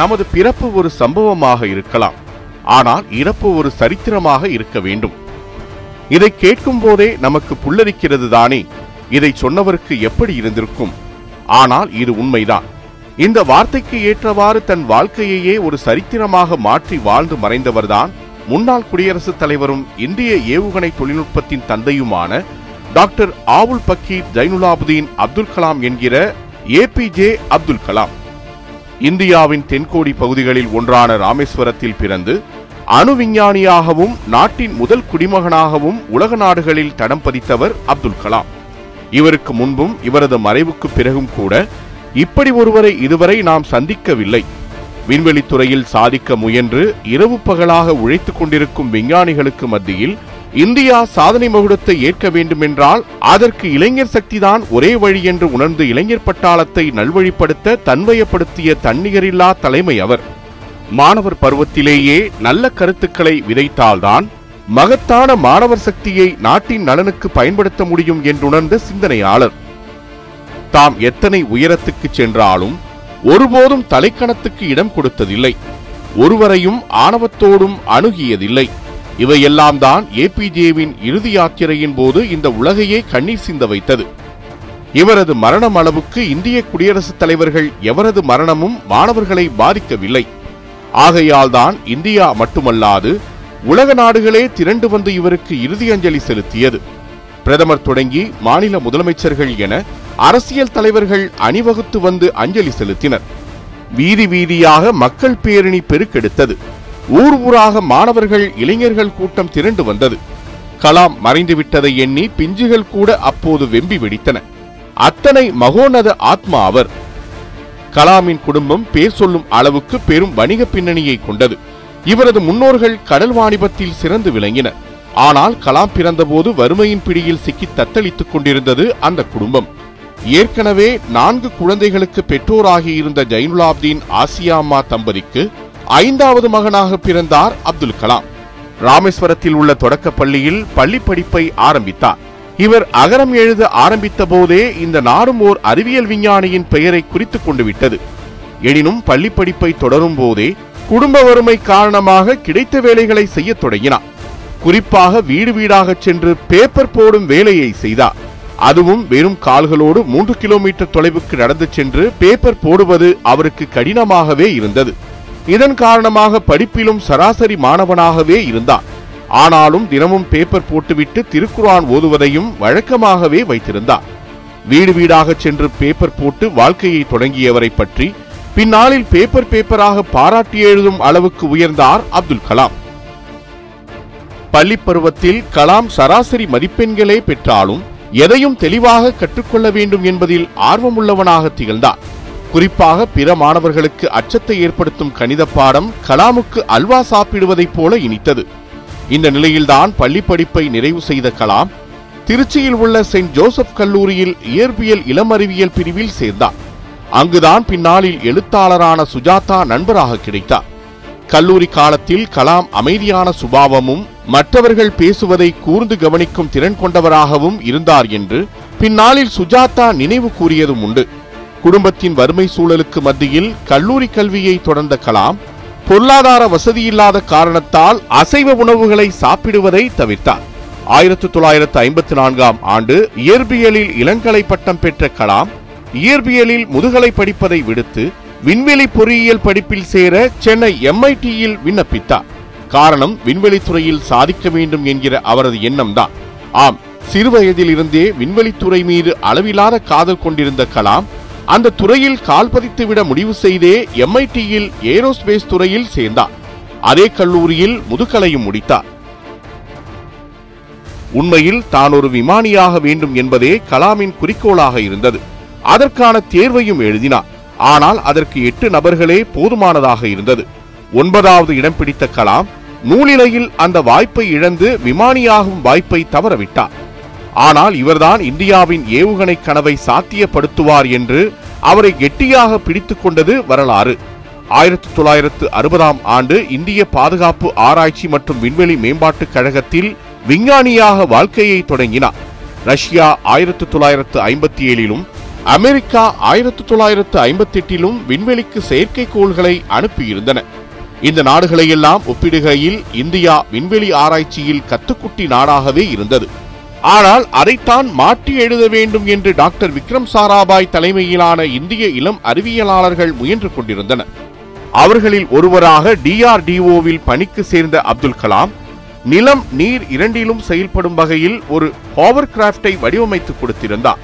நமது பிறப்பு ஒரு சம்பவமாக இருக்கலாம். ஆனால் இறப்பு ஒரு சரித்திரமாக இருக்க வேண்டும். இதை கேட்கும் போதே நமக்கு புல்லரிக்கிறது தானே. இதை சொன்னவருக்கு எப்படி இருந்திருக்கும்? ஆனால் இது உண்மைதான். இந்த வார்த்தைக்கு ஏற்றவாறு தன் வாழ்க்கையையே ஒரு சரித்திரமாக மாற்றி வாழ்ந்து மறைந்தவர்தான் முன்னாள் குடியரசுத் தலைவரும் இந்திய ஏவுகணை தொழில்நுட்பத்தின் தந்தையுமான டாக்டர் ஆவுல் பக்கீர் ஜைனுலாபுதீன் அப்துல் கலாம் என்கிற ஏபிஜே அப்துல் கலாம். இந்தியாவின் தென்கோடி பகுதிகளில் ஒன்றான ராமேஸ்வரத்தில் பிறந்து அணு விஞ்ஞானியாகவும் நாட்டின் முதல் குடிமகனாகவும் உலக நாடுகளில் தடம் பதித்தவர் அப்துல் கலாம். இவருக்கு முன்பும் இவரது மறைவுக்கு பிறகும் கூட இப்படி ஒருவரை இதுவரை நாம் சந்திக்கவில்லை. விண்வெளித்துறையில் சாதிக்க முயன்று இரவு பகலாக உழைத்துக் கொண்டிருக்கும் விஞ்ஞானிகளுக்கு மத்தியில் இந்தியா சாதனை மகுடத்தை ஏற்க வேண்டுமென்றால் அதற்கு இளைஞர் சக்திதான் ஒரே வழி என்று உணர்ந்து இளைஞர் பட்டாளத்தை நல்வழிப்படுத்த தன்வயப்படுத்திய தன்னிகரில்லா தலைமை அவர். மாணவர் பருவத்திலேயே நல்ல கருத்துக்களை விதைத்தால்தான் மகத்தான மாணவர் சக்தியை நாட்டின் நலனுக்கு பயன்படுத்த முடியும் என்றுணர்ந்த சிந்தனையாளர். தாம் எத்தனை உயரத்துக்கு சென்றாலும் ஒருபோதும் தலைக்கணத்துக்கு இடம் கொடுத்ததில்லை. ஒருவரையும் ஆணவத்தோடும் அணுகியதில்லை. இவையெல்லாம் தான் ஏபிஜேவின் இறுதி யாத்திரையின் போது இந்த உலகையே கண்ணீர் சிந்த வைத்தது. இவரது மரணம் அளவுக்கு இந்திய குடியரசுத் தலைவர்கள் எவரது மரணமும் மாணவர்களை பாதிக்கவில்லை. ஆகையால்தான் இந்தியா மட்டுமல்லாது உலக நாடுகளே திரண்டு வந்து இவருக்கு இறுதி அஞ்சலி செலுத்தியது. பிரதமர் தொடங்கி மாநில முதலமைச்சர்கள் என அரசியல் தலைவர்கள் அணிவகுத்து வந்து அஞ்சலி செலுத்தினர். வீதி வீதியாக மக்கள் பேரணி பெருக்கெடுத்தது. ஊர் ஊராக மாணவர்கள் இளைஞர்கள் கூட்டம் திரண்டு வந்தது. கலாம் மறைந்து விட்டதை எண்ணி பிஞ்சுகள் கூட அப்போது வெம்பி வெடித்தன. அத்தனை மகோனத ஆத்மா அவர். கலாமின் குடும்பம் பேர் சொல்லும் அளவுக்கு பெரும் வணிக பின்னணியை கொண்டது. இவரது முன்னோர்கள் கடல் வாணிபத்தில் சிறந்து விளங்கினர் ஆனால் கலாம் பிறந்தபோது வறுமையின் பிடியில் சிக்கி தத்தளித்துக் கொண்டிருந்தது அந்த குடும்பம். ஏற்கனவே நான்கு குழந்தைகளுக்கு பெற்றோராகி இருந்த ஜைனுலாப்தீன் ஆசியாமா தம்பதிக்கு ஐந்தாவது மகனாக பிறந்தார் அப்துல் கலாம். ராமேஸ்வரத்தில் உள்ள தொடக்கப் பள்ளியில் பள்ளி படிப்பை ஆரம்பித்தார். இவர் அகரம் எழுத ஆரம்பித்த போதே இந்த நாடும் ஓர் அறிவியல் விஞ்ஞானியின் பெயரை குறித்துக் கொண்டு விட்டது. எனினும் பள்ளி படிப்பை தொடரும் போதே குடும்ப வறுமை காரணமாக கிடைத்த வேலைகளை செய்யத் தொடங்கினார். குறிப்பாக வீடு வீடாக சென்று பேப்பர் போடும் வேலையை செய்தார். அதுவும் வெறும் கால்களோடு மூன்று கிலோமீட்டர் தொலைவுக்கு நடந்து சென்று பேப்பர் போடுவது அவருக்கு கடினமாகவே இருந்தது. இதன் காரணமாக படிப்பிலும் சராசரி மாணவனாகவே இருந்தார் ஆனாலும் தினமும் பேப்பர் போட்டுவிட்டு திருக்குரான் ஓதுவதையும் வழக்கமாகவே வைத்திருந்தார் வீடு வீடாக சென்று பேப்பர் போட்டு வாழ்க்கையை தொடங்கியவரை பற்றி பின்னாளில் பேப்பர் பேப்பராக பாராட்டி எழுதும் அளவுக்கு உயர்ந்தார் அப்துல் கலாம். பள்ளி பருவத்தில் கலாம் சராசரி மதிப்பெண்களே பெற்றாலும் எதையும் தெளிவாக கற்றுக்கொள்ள வேண்டும் என்பதில் ஆர்வமுள்ளவனாக திகழ்ந்தார் குறிப்பாக பிற மாணவர்களுக்கு அச்சத்தை ஏற்படுத்தும் கணித பாடம் கலாமுக்கு அல்வா சாப்பிடுவதைப் போல இனித்தது. இந்த நிலையில்தான் பள்ளி படிப்பை நிறைவு செய்த கலாம் திருச்சியில் உள்ள செயின்ட் ஜோசப் கல்லூரியில் இயற்பியல் இளமறிவியல் பிரிவில் சேர்ந்தார். அங்குதான் பின்னாளில் எழுத்தாளரான சுஜாதா நண்பராக கிடைத்தார். கல்லூரி காலத்தில் கலாம் அமைதியான சுபாவமும் மற்றவர்கள் பேசுவதை கூர்ந்து கவனிக்கும் திறன் கொண்டவராகவும் இருந்தார் என்று பின்னாளில் சுஜாதா நினைவு கூறியதும் உண்டு. குடும்பத்தின் வறுமை சூழலுக்கு மத்தியில் கல்லூரி கல்வியை தொடர்ந்த கலாம் பொருளாதார வசதியில்லாத காரணத்தால் அசைவ உணவுகளை சாப்பிடுவதை தவிர்த்தார். ஆயிரத்தி தொள்ளாயிரத்து ஐம்பத்தி நான்காம் ஆண்டு இயற்பியலில் இளங்கலை பட்டம் பெற்ற கலாம் இயற்பியலில் முதுகலை படிப்பதை விடுத்து விண்வெளி பொறியியல் படிப்பில் சேர சென்னை எம்ஐடியில் விண்ணப்பித்தார். காரணம் விண்வெளித்துறையில் சாதிக்க வேண்டும் என்கிற அவரது எண்ணம்தான் ஆம் சிறுவயதிலிருந்தே விண்வெளித்துறை மீது அளவிலாத காதல் கொண்டிருந்த கலாம் அந்த துறையில் கால் பதித்துவிட முடிவு செய்தே எம்ஐடியில் ஏரோஸ்பேஸ் துறையில் சேர்ந்தார். அதே கல்லூரியில் முதுகலையும் முடித்தார். உண்மையில் தான் ஒரு விமானியாக வேண்டும் என்பதே கலாமின் குறிக்கோளாக இருந்தது. அதற்கான தேர்வையும் எழுதினார். ஆனால் அதற்கு எட்டு நபர்களே போதுமானதாக இருந்தது. ஒன்பதாவது இடம் பிடித்த கலாம் நூலிலையில் அந்த வாய்ப்பை இழந்து விமானியாகும் வாய்ப்பை தவறவிட்டார். ஆனால் இவர்தான் இந்தியாவின் ஏவுகணை கனவை சாத்தியப்படுத்துவார் என்று அவரை கெட்டியாக பிடித்து கொண்டது வரலாறு. ஆயிரத்தி தொள்ளாயிரத்து அறுபதாம் ஆண்டு இந்திய பாதுகாப்பு ஆராய்ச்சி மற்றும் விண்வெளி மேம்பாட்டுக் கழகத்தில் விஞ்ஞானியாக வாழ்க்கையை தொடங்கினார். ரஷ்யா ஆயிரத்தி தொள்ளாயிரத்து ஐம்பத்தி ஏழிலும் அமெரிக்கா ஆயிரத்து தொள்ளாயிரத்து ஐம்பத்தி எட்டிலும் விண்வெளிக்கு செயற்கைக்கோள்களை அனுப்பியிருந்தன. இந்த நாடுகளையெல்லாம் ஒப்பிடுகையில் இந்தியா விண்வெளி ஆராய்ச்சியில் கத்துக்குட்டி நாடாகவே இருந்தது. ஆனால் அதைத்தான் மாற்றி எழுத வேண்டும் என்று டாக்டர் விக்ரம் சாராபாய் தலைமையிலான இந்திய இளம் அறிவியலாளர்கள் முயன்று கொண்டிருந்தனர். அவர்களில் ஒருவராக டிஆர்டிஓவில் பணிக்கு சேர்ந்த அப்துல் கலாம் நிலம் நீர் இரண்டிலும் செயல்படும் வகையில் ஒரு ஹோவர் கிராப்டை வடிவமைத்து கொடுத்திருந்தார்.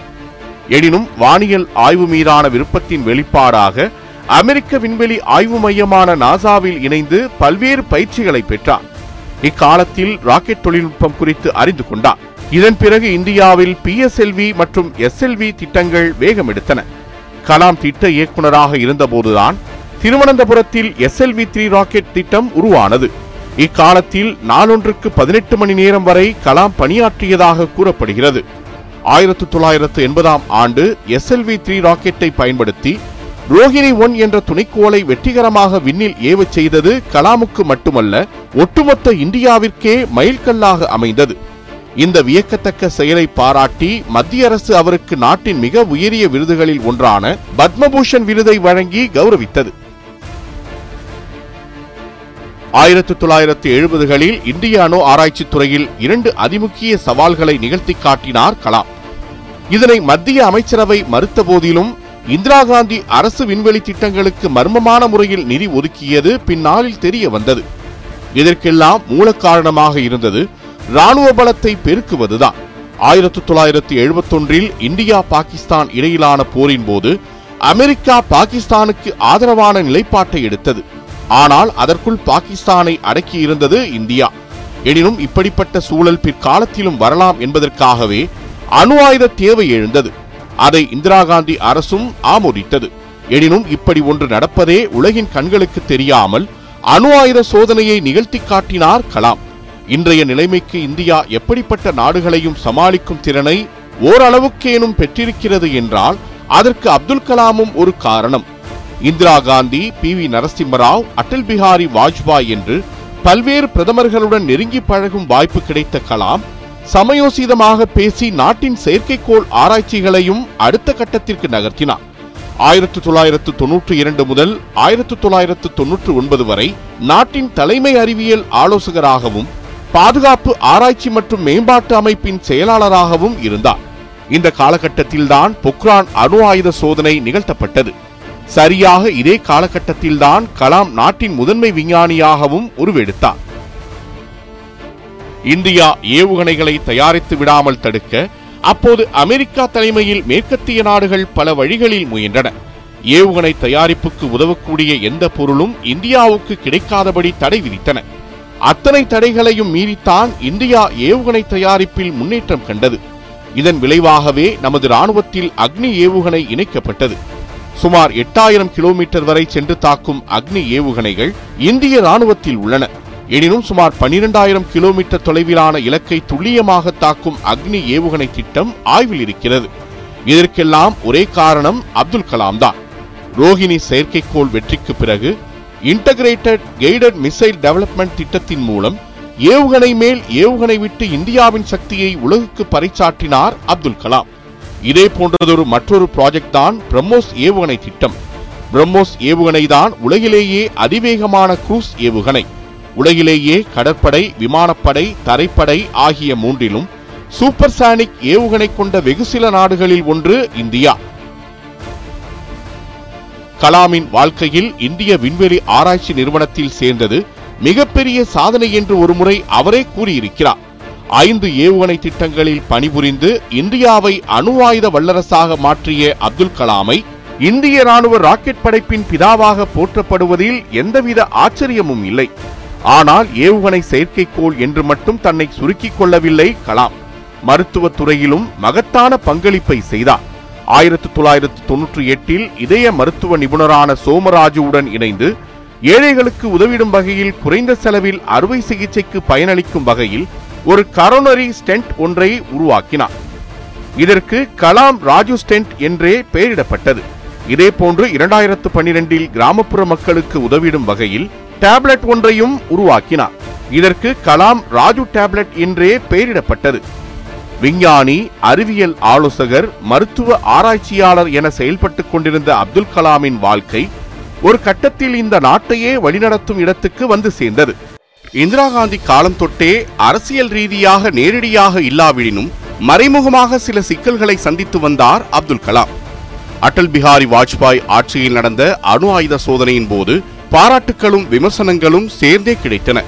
எனினும் வானியல் ஆய்வு மீதான விருப்பத்தின் வெளிப்பாடாக அமெரிக்க விண்வெளி ஆய்வு மையமான நாசாவில் இணைந்து பல்வேறு பயிற்சிகளை பெற்றார். இக்காலத்தில் ராக்கெட் தொழில்நுட்பம் குறித்து அறிந்து கொண்டார். இதன் பிறகு இந்தியாவில் பிஎஸ்எல்வி மற்றும் எஸ்எல்வி திட்டங்கள் வேகமெடுத்தன. கலாம் திட்ட இயக்குனராக இருந்தபோதுதான் திருவனந்தபுரத்தில் எஸ்எல்வி த்ரீ ராக்கெட் திட்டம் உருவானது. இக்காலத்தில் நாளொன்றுக்கு பதினெட்டு மணி நேரம் வரை கலாம் பணியாற்றியதாக கூறப்படுகிறது. ஆயிரத்து தொள்ளாயிரத்து எண்பதாம் ஆண்டு எஸ்எல்வி த்ரீ ராக்கெட்டை பயன்படுத்தி ரோஹிணி ஒன் என்ற துணைக்கோளை வெற்றிகரமாக விண்ணில் ஏவச் செய்தது கலாமுக்கு மட்டுமல்ல ஒட்டுமொத்த இந்தியாவிற்கே மைல்கல்லாக அமைந்தது. இந்த வியக்கத்தக்க செயலை பாராட்டி மத்திய அரசு அவருக்கு நாட்டின் மிக உயரிய விருதுகளில் ஒன்றான பத்மபூஷன் விருதை வழங்கி கௌரவித்தது. ஆயிரத்தி தொள்ளாயிரத்தி எழுபதுகளில் இந்திய அணு ஆராய்ச்சி துறையில் இரண்டு அதிமுக்கிய சவால்களை நிகழ்த்தி காட்டினார் கலாம். இதனை மத்திய அமைச்சரவை மறுத்த போதிலும் இந்திரா காந்தி அரசு விண்வெளி திட்டங்களுக்கு மர்மமான முறையில் நிதி ஒதுக்கியது பின்னாளில் தெரிய வந்தது. இதற்கெல்லாம் மூல காரணமாக இருந்தது ராணுவ பலத்தை பெருக்குவதுதான். ஆயிரத்து தொள்ளாயிரத்து எழுபத்தொன்றில் இந்தியா பாகிஸ்தான் இடையிலான போரின் போது அமெரிக்கா பாகிஸ்தானுக்கு ஆதரவான நிலைப்பாட்டை எடுத்தது. ஆனால் அதற்குள் பாகிஸ்தானை அடக்கியிருந்தது இந்தியா. எனினும் இப்படிப்பட்ட சூழல் பிற்காலத்திலும் வரலாம் என்பதற்காகவே அணு ஆயுத தேவை எழுந்தது. அதை இந்திரா காந்தி அரசும் ஆமோதித்தது. எனினும் இப்படி ஒன்று நடப்பதே உலகின் கண்களுக்கு தெரியாமல் அணு ஆயுத சோதனையை நிகழ்த்தி காட்டினார் கலாம். இன்றைய நிலைமைக்கு இந்தியா எப்படிப்பட்ட நாடுகளையும் சமாளிக்கும் திறனை ஓரளவுக்கேனும் பெற்றிருக்கிறது என்றால் அதற்கு அப்துல் கலாமும் ஒரு காரணம். இந்திரா காந்தி பி. வி. நரசிம்மராவ் அடல் பிஹாரி வாஜ்பாய் என்று பல்வேறு பிரதமர்களுடன் நெருங்கி பழகும் வாய்ப்பு கிடைத்த கலாம் சமயோசிதமாக பேசி நாட்டின் செயற்கைக்கோள் ஆராய்ச்சிகளையும் அடுத்த கட்டத்திற்கு நகர்த்தினார். ஆயிரத்து தொள்ளாயிரத்து தொன்னூற்றி இரண்டு முதல் ஆயிரத்து தொள்ளாயிரத்து தொன்னூற்று ஒன்பது வரை நாட்டின் தலைமை அறிவியல் ஆலோசகராகவும் பாதுகாப்பு ஆராய்ச்சி மற்றும் மேம்பாட்டு அமைப்பின் செயலாளராகவும் இருந்தார். இந்த காலகட்டத்தில்தான் பொக்ரான் அணு ஆயுத சோதனை நிகழ்த்தப்பட்டது. சரியாக இதே காலகட்டத்தில்தான் கலாம் நாட்டின் முதன்மை விஞ்ஞானியாகவும் உருவெடுத்தார். இந்தியா ஏவுகணைகளை தயாரித்து விடாமல் தடுக்க அப்போது அமெரிக்கா தலைமையில் மேற்கத்திய நாடுகள் பல வழிகளில் முயன்றன. ஏவுகணை தயாரிப்புக்கு உதவக்கூடிய எந்த பொருளும் இந்தியாவுக்கு கிடைக்காதபடி தடை விதித்தன. அத்தனை தடைகளையும் மீறித்தான் இந்தியா ஏவுகணை தயாரிப்பில் முன்னேற்றம் கண்டது. இதன் விளைவாகவே நமது ராணுவத்தில் அக்னி ஏவுகணை இணைக்கப்பட்டது. சுமார் எட்டாயிரம் கிலோமீட்டர் வரை சென்று தாக்கும் அக்னி ஏவுகணைகள் இந்திய ராணுவத்தில் உள்ளன. எனினும் சுமார் பனிரெண்டாயிரம் கிலோமீட்டர் தொலைவிலான இலக்கை துல்லியமாக தாக்கும் அக்னி ஏவுகணை திட்டம் ஆய்வில் இருக்கிறது. இதற்கெல்லாம் ஒரே காரணம் அப்துல் கலாம் தான். ரோஹிணி செயற்கைக்கோள் வெற்றிக்கு பிறகு இன்டகிரேட்டட் கைடட் மிசைல் டெவலப்மெண்ட் திட்டத்தின் மூலம் ஏவுகணை மேல் ஏவுகணை விட்டு இந்தியாவின் சக்தியை உலகுக்கு பறைச்சாற்றினார் அப்துல் கலாம். இதே போன்றதொரு மற்றொரு ப்ராஜெக்ட் தான் பிரம்மோஸ் ஏவுகணை திட்டம். பிரம்மோஸ் ஏவுகணை தான் உலகிலேயே அதிவேகமான குரூஸ் ஏவுகணை. உலகிலேயே கடற்படை விமானப்படை தரைப்படை ஆகிய மூன்றிலும் சூப்பர்சானிக் ஏவுகணை கொண்ட வெகு சில நாடுகளில் ஒன்று இந்தியா. கலாமின் வாழ்க்கையில் இந்திய விண்வெளி ஆராய்ச்சி நிறுவனத்தில் சேர்ந்தது மிகப்பெரிய சாதனை என்று ஒருமுறை அவரே கூறியிருக்கிறார். ஐந்து ஏவுகணை திட்டங்களில் பணிபுரிந்து இந்தியாவை அணு ஆயுத வல்லரசாக மாற்றிய அப்துல் கலாமை இந்திய ராணுவ ராக்கெட் படைப்பின் பிதாவாக போற்றப்படுவதில் எந்தவித ஆச்சரியமும் இல்லை. ஆனால் ஏவுகணை செயற்கைக்கோள் என்று மட்டும் தன்னை சுருக்கிக் கொள்ளவில்லை கலாம். மருத்துவத் துறையிலும் மகத்தான பங்களிப்பை செய்தார். ஆயிரத்தி தொள்ளாயிரத்து தொன்னூற்றி எட்டில் இதய மருத்துவ நிபுணரான சோமராஜுவுடன் இணைந்து ஏழைகளுக்கு உதவிடும் வகையில் குறைந்த செலவில் அறுவை சிகிச்சைக்கு பயனளிக்கும் வகையில் ஒரு கரோனரி ஸ்டென்ட் ஒன்றை உருவாக்கினார். இதற்கு கலாம் ராஜு ஸ்டென்ட் என்றே பெயரிடப்பட்டது. இதேபோன்று இரண்டாயிரத்து பன்னிரெண்டில் கிராமப்புற மக்களுக்கு உதவிடும் வகையில் டேப்லெட் ஒன்றையும் உருவாக்கினார். இதற்கு கலாம் ராஜு டேப்லெட் என்றே பெயரிடப்பட்டது. விஞ்ஞானி அறிவியல் ஆலோசகர் மருத்துவ ஆராய்ச்சியாளர் என செயல்பட்டுக் கொண்டிருந்த அப்துல் கலாமின் வாழ்க்கை ஒரு கட்டத்தில் இந்த நாட்டையே வழிநடத்தும் இடத்துக்கு வந்து சேர்ந்தது. இந்திரா காந்தி காலம் தொட்டே அரசியல் ரீதியாக நேரடியாக இல்லாவிடினும் மறைமுகமாக சில சிக்கல்களை சந்தித்து வந்தார் அப்துல் கலாம். அடல் பிஹாரி வாஜ்பாய் ஆட்சியில் நடந்த அணு ஆயுத சோதனையின் போது பாராட்டுகளும் விமர்சனங்களும் சேர்ந்தே கிடைத்தன.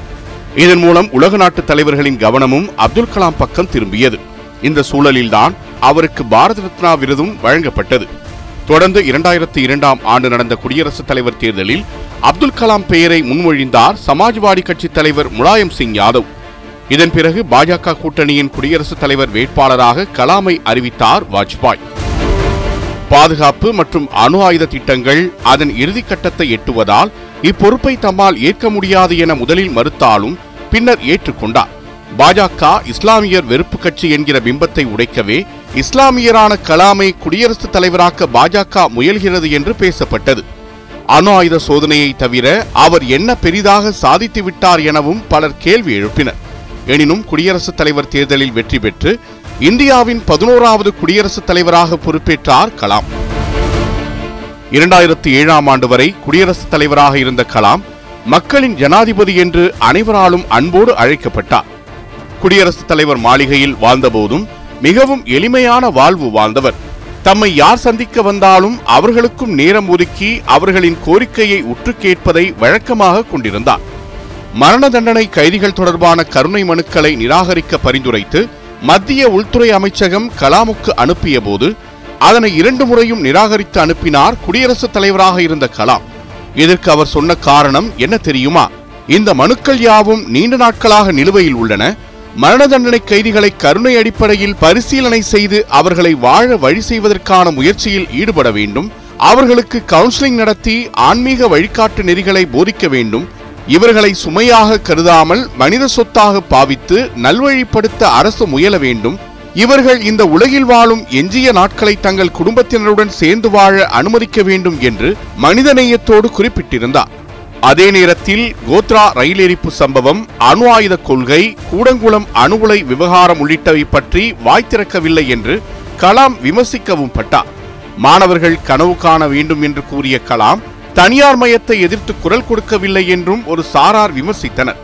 இதன் மூலம் உலக நாட்டு தலைவர்களின் கவனமும் அப்துல் கலாம் பக்கம் திரும்பியது. இந்த சூழலில்தான் அவருக்கு பாரத ரத்னா விருதும் வழங்கப்பட்டது. தொடர்ந்து இரண்டாயிரத்தி இரண்டாம் ஆண்டு நடந்த குடியரசுத் தலைவர் தேர்தலில் அப்துல் கலாம் பெயரை முன்மொழிந்தார் சமாஜ்வாடி கட்சி தலைவர் முலாயம் சிங் யாதவ். இதன் பிறகு பாஜக கூட்டணியின் குடியரசுத் தலைவர் வேட்பாளராக கலாமை அறிவித்தார் வாஜ்பாய். பாதுகாப்பு மற்றும் அணு ஆயுத திட்டங்கள் அதன் இறுதிக்கட்டத்தை எட்டுவதால் இப்பொறுப்பை தம்மால் ஏற்க முடியாது என முதலில் மறுத்தாலும் பின்னர் ஏற்றுக்கொண்டார். பாஜக இஸ்லாமியர் வெறுப்பு கட்சி என்கிற பிம்பத்தை உடைக்கவே இஸ்லாமியரான கலாமை குடியரசுத் தலைவராக்க பாஜக முயல்கிறது என்று பேசப்பட்டது. அணு ஆயுத சோதனையை தவிர அவர் என்ன பெரிதாக சாதித்து விட்டார் எனவும் பலர் கேள்வி எழுப்பினர். எனினும் குடியரசுத் தலைவர் தேர்தலில் வெற்றி பெற்று இந்தியாவின் பதினோராவது குடியரசுத் தலைவராக பொறுப்பேற்றார் கலாம். இரண்டாயிரத்தி ஏழாம் ஆண்டு வரை குடியரசுத் தலைவராக இருந்த கலாம் மக்களின் ஜனாதிபதி என்று அனைவராலும் அன்போடு அழைக்கப்பட்டார். குடியரசுத் தலைவர் மாளிகையில் வாழ்ந்தபோதும் மிகவும் எளிமையான வாழ்வு வாழ்ந்தவர். தம்மை யார் சந்திக்க வந்தாலும் அவர்களுக்கும் நேரம் ஒதுக்கி அவர்களின் கோரிக்கையை உற்று கேட்பதை வழக்கமாக கொண்டிருந்தார். மரண தண்டனை கைதிகள் தொடர்பான கருணை மனுக்களை நிராகரிக்க பரிந்துரைத்து மத்திய உள்துறை அமைச்சகம் கலாமுக்கு அனுப்பிய போது அதனை இரண்டு முறையும் நிராகரித்து அனுப்பினார் குடியரசுத் தலைவராக இருந்த கலாம். இதற்கு அவர் சொன்ன காரணம் என்ன தெரியுமா? இந்த மனுக்கள் யாவும் நீண்ட நாட்களாக நிலுவையில் உள்ளன. மரண தண்டனை கைதிகளை கருணை அடிப்படையில் பரிசீலனை செய்து அவர்களை வாழ வழி செய்வதற்கான முயற்சியில் ஈடுபட வேண்டும். அவர்களுக்கு கவுன்சிலிங் நடத்தி ஆன்மீக வழிகாட்டு நெறிகளை போதிக்க வேண்டும். இவர்களை சுமையாக கருதாமல் மனித சொத்தாக பாவித்து நல்வழிப்படுத்த அரசு முயல வேண்டும். இவர்கள் இந்த உலகில் வாழும் எஞ்சிய நாட்களை தங்கள் குடும்பத்தினருடன் சேர்ந்து வாழ அனுமதிக்க வேண்டும் என்று மனிதநேயத்தோடு குறிப்பிட்டிருந்தார். அதே நேரத்தில் கோத்ரா ரயில் எரிப்பு சம்பவம் அணு ஆயுத கொள்கை கூடங்குளம் அணு உலை விவகாரம் உள்ளிட்டவை பற்றி வாய் திறக்கவில்லை என்று கலாம் விமர்சிக்கவும் பட்டார். மாணவர்கள் கனவு காண வேண்டும் என்று கூறிய கலாம் தனியார் மயத்தை எதிர்த்து குரல் கொடுக்கவில்லை என்றும் ஒரு சாரார் விமர்சித்தனர்.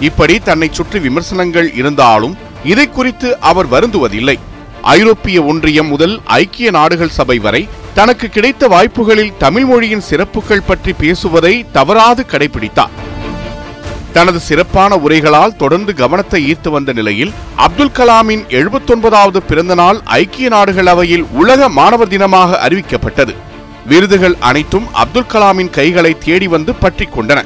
இப்படி தன்னை சுற்றி விமர்சனங்கள் இருந்தாலும் இதை குறித்து அவர் வருந்துவதில்லை. ஐரோப்பிய ஒன்றியம் முதல் ஐக்கிய நாடுகள் சபை வரை தனக்கு கிடைத்த வாய்ப்புகளில் தமிழ் மொழியின் சிறப்புகள் பற்றி பேசுவதை தவறாது கடைபிடித்தார். தனது சிறப்பான உரைகளால் தொடர்ந்து கவனத்தை ஈர்த்து வந்த நிலையில் அப்துல் கலாமின் எழுபத்தொன்பதாவது பிறந்த நாள் ஐக்கிய நாடுகள் அவையில் உலக மாணவர் தினமாக அறிவிக்கப்பட்டது. விருதுகள் அனைத்தும் அப்துல் கலாமின் கைகளை தேடி வந்து பற்றி கொண்டன.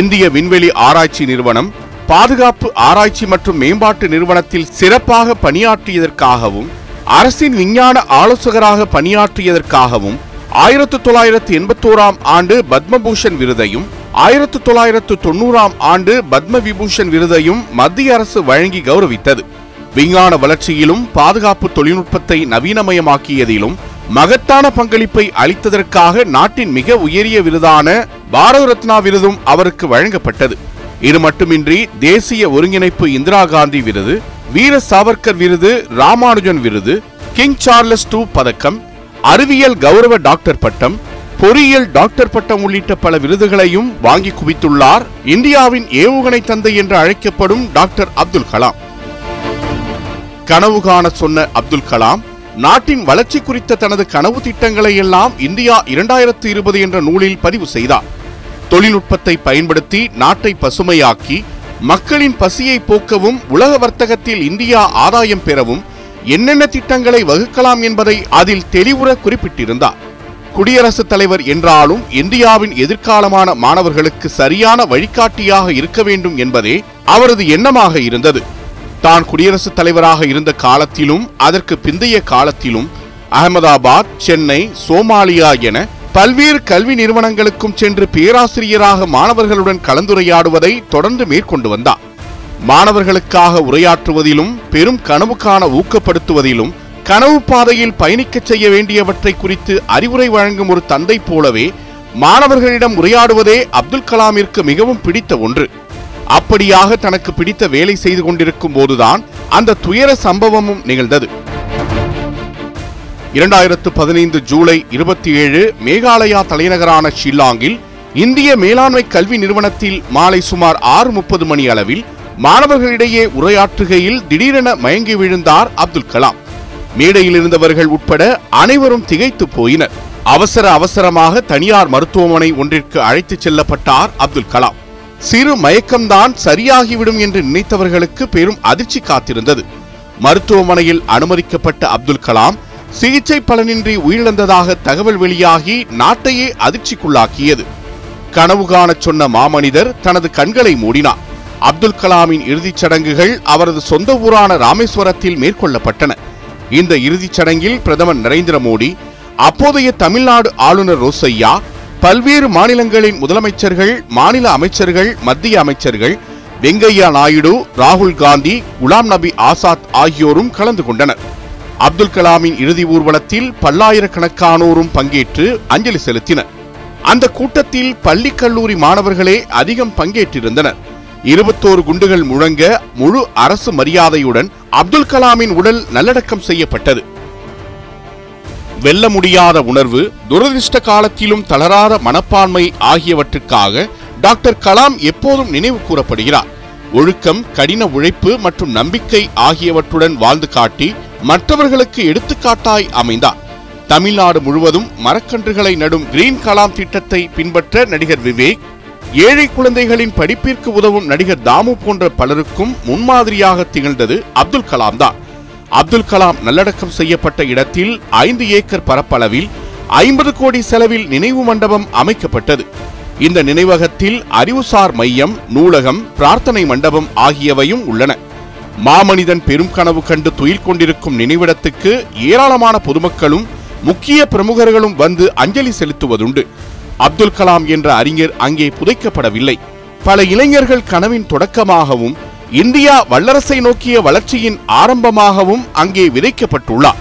இந்திய விண்வெளி ஆராய்ச்சி நிறுவனம் பாதுகாப்பு ஆராய்ச்சி மற்றும் மேம்பாட்டு நிறுவனத்தில் சிறப்பாக பணியாற்றியதற்காகவும் அரசின் விஞ்ஞான ஆலோசகராக பணியாற்றியதற்காகவும் ஆயிரத்து தொள்ளாயிரத்து எண்பத்தோராம் ஆண்டு பத்மபூஷன் விருதையும் ஆயிரத்து தொள்ளாயிரத்து தொண்ணூறாம் ஆண்டு பத்ம விபூஷன் விருதையும் மத்திய அரசு வழங்கி கௌரவித்தது. விஞ்ஞான வளர்ச்சியிலும் பாதுகாப்பு தொழில்நுட்பத்தை நவீனமயமாக்கியதிலும் மகத்தான பங்களிப்பை அளித்ததற்காக நாட்டின் மிக உயரிய விருதான பாரத ரத்னா விருதும் அவருக்கு வழங்கப்பட்டது. இது மட்டுமின்றி தேசிய ஒருங்கிணைப்பு இந்திரா காந்தி விருது வீர சாவர்கர் விருது ராமானுஜன் விருது கிங் சார்லஸ் டூ பதக்கம் அறிவியல் கௌரவ டாக்டர் பட்டம் பொறியியல் டாக்டர் பட்டம் உள்ளிட்ட பல விருதுகளையும் வாங்கி குவித்துள்ளார் இந்தியாவின் ஏவுகணை தந்தை என்று அழைக்கப்படும் டாக்டர் அப்துல் கலாம். கனவு காண சொன்ன அப்துல் கலாம் நாட்டின் வளர்ச்சி குறித்த தனது கனவு திட்டங்களை எல்லாம் இந்தியா இரண்டாயிரத்து இருபது என்ற நூலில் பதிவு செய்தார். தொழில்நுட்பத்தை பயன்படுத்தி நாட்டை பசுமையாக்கி மக்களின் பசியை போக்கவும் உலக வர்த்தகத்தில் இந்தியா ஆதாயம் பெறவும் என்னென்ன திட்டங்களை வகுக்கலாம் என்பதை அதில் தெளிவுற குறிப்பிட்டிருந்தார். குடியரசுத் தலைவர் என்றாலும் இந்தியாவின் எதிர்காலமான மாணவர்களுக்கு சரியான வழிகாட்டியாக இருக்க வேண்டும் என்பதே அவரது எண்ணமாக இருந்தது. தான் குடியரசுத் தலைவராக இருந்த காலத்திலும் அதற்கு பிந்தைய காலத்திலும் அகமதாபாத் சென்னை சோமாலியா என பல்வேறு கல்வி நிறுவனங்களுக்கும் சென்று பேராசிரியராக மாணவர்களுடன் கலந்துரையாடுவதை தொடர்ந்து மேற்கொண்டு வந்தார். மாணவர்களுக்காக உரையாற்றுவதிலும் பெரும் கனவு காண ஊக்கப்படுத்துவதிலும் கனவு பாதையில் பயணிக்கச் செய்ய வேண்டியவற்றை குறித்து அறிவுரை வழங்கும் ஒரு தந்தை போலவே மாணவர்களிடம் உரையாடுவதே அப்துல் கலாமிற்கு மிகவும் பிடித்த ஒன்று. அப்படியாக தனக்கு பிடித்த வேலை செய்து கொண்டிருக்கும் போதுதான் அந்த துயர சம்பவமும் நிகழ்ந்தது. இரண்டாயிரத்து பதினைந்து ஜூலை இருபத்தி ஏழு மேகாலயா தலைநகரான ஷில்லாங்கில் இந்திய மேலாண்மை கல்வி நிறுவனத்தில் மாலை சுமார் ஆறு முப்பது மணி அளவில் மாணவர்களிடையே உரையாற்றுகையில் திடீரென மயங்கி விழுந்தார் அப்துல் கலாம். மேடையில் இருந்தவர்கள் உட்பட அனைவரும் திகைத்து போயினர். அவசர அவசரமாக தனியார் மருத்துவமனை ஒன்றிற்கு அழைத்துச் செல்லப்பட்டார் அப்துல் கலாம். சிறு மயக்கம்தான் சரியாகிவிடும் என்று நினைத்தவர்களுக்கு பெரும் அதிர்ச்சி காத்திருந்தது. மருத்துவமனையில் அனுமதிக்கப்பட்ட அப்துல் கலாம் சிகிச்சை பலனின்றி உயிரிழந்ததாக தகவல் வெளியாகி நாட்டையே அதிர்ச்சிக்குள்ளாக்கியது. கனவு காணச் சொன்ன மாமனிதர் தனது கண்களை மூடினார். அப்துல் கலாமின் இறுதிச் சடங்குகள் அவரது சொந்த ஊரான ராமேஸ்வரத்தில் மேற்கொள்ளப்பட்டன. இந்த இறுதிச் சடங்கில் பிரதமர் நரேந்திர மோடி அப்போதைய தமிழ்நாடு ஆளுநர் ரோசையா பல்வேறு மாநிலங்களின் முதலமைச்சர்கள் மாநில அமைச்சர்கள் மத்திய அமைச்சர்கள் வெங்கையா நாயுடு ராகுல் காந்தி குலாம் நபி ஆசாத் ஆகியோரும் கலந்து கொண்டனர். அப்துல் கலாமின் இறுதி ஊர்வலத்தில் பல்லாயிரக்கணக்கானோரும் பங்கேற்று அஞ்சலி செலுத்தினர். அந்த கூட்டத்தில் பள்ளி கல்லூரி மாணவர்களே அதிகம் பங்கேற்றிருந்தனர். இருபத்தோரு குண்டுகள் முழங்க முழு அரசு மரியாதையுடன் அப்துல் கலாமின் உடல் நல்லடக்கம் செய்யப்பட்டது. வெல்ல முடியாத உணர்வு துரதிருஷ்ட காலத்திலும் தளராத மனப்பான்மை ஆகியவற்றுக்காக டாக்டர் கலாம் எப்போதும் நினைவு கூறப்படுகிறார். ஒழுக்கம் கடின உழைப்பு மற்றும் நம்பிக்கை ஆகியவற்றுடன் வாழ்ந்து காட்டி மற்றவர்களுக்கு எடுத்துக்காட்டாய் அமைந்தார். தமிழ்நாடு முழுவதும் மரக்கன்றுகளை நடும் கிரீன் கலாம் திட்டத்தை பின்பற்ற நடிகர் விவேக் ஏழை குழந்தைகளின் படிப்பிற்கு உதவும் நடிகர் தாமு போன்ற பலருக்கும் முன்மாதிரியாக திகழ்ந்தது அப்துல் கலாம் தான். அப்துல் கலாம் நல்லடக்கம் செய்யப்பட்ட இடத்தில் ஐந்து ஏக்கர் பரப்பளவில் ஐம்பது கோடி செலவில் நினைவு மண்டபம் அமைக்கப்பட்டது. இந்த நினைவகத்தில் அறிவுசார் மையம் நூலகம் பிரார்த்தனை மண்டபம் ஆகியவையும் உள்ளன. மாமனிதன் பெரும் கனவு கண்டு துயில் கொண்டிருக்கும் நினைவிடத்துக்கு ஏராளமான பொதுமக்களும் முக்கிய பிரமுகர்களும் வந்து அஞ்சலி செலுத்துவதுண்டு. அப்துல் கலாம் என்ற அறிஞர் அங்கே புதைக்கப்படவில்லை. பல இளைஞர்கள் கனவின் தொடக்கமாகவும் இந்தியா வல்லரசை நோக்கிய வளர்ச்சியின் ஆரம்பமாகவும் அங்கே விதைக்கப்பட்டுள்ளார்.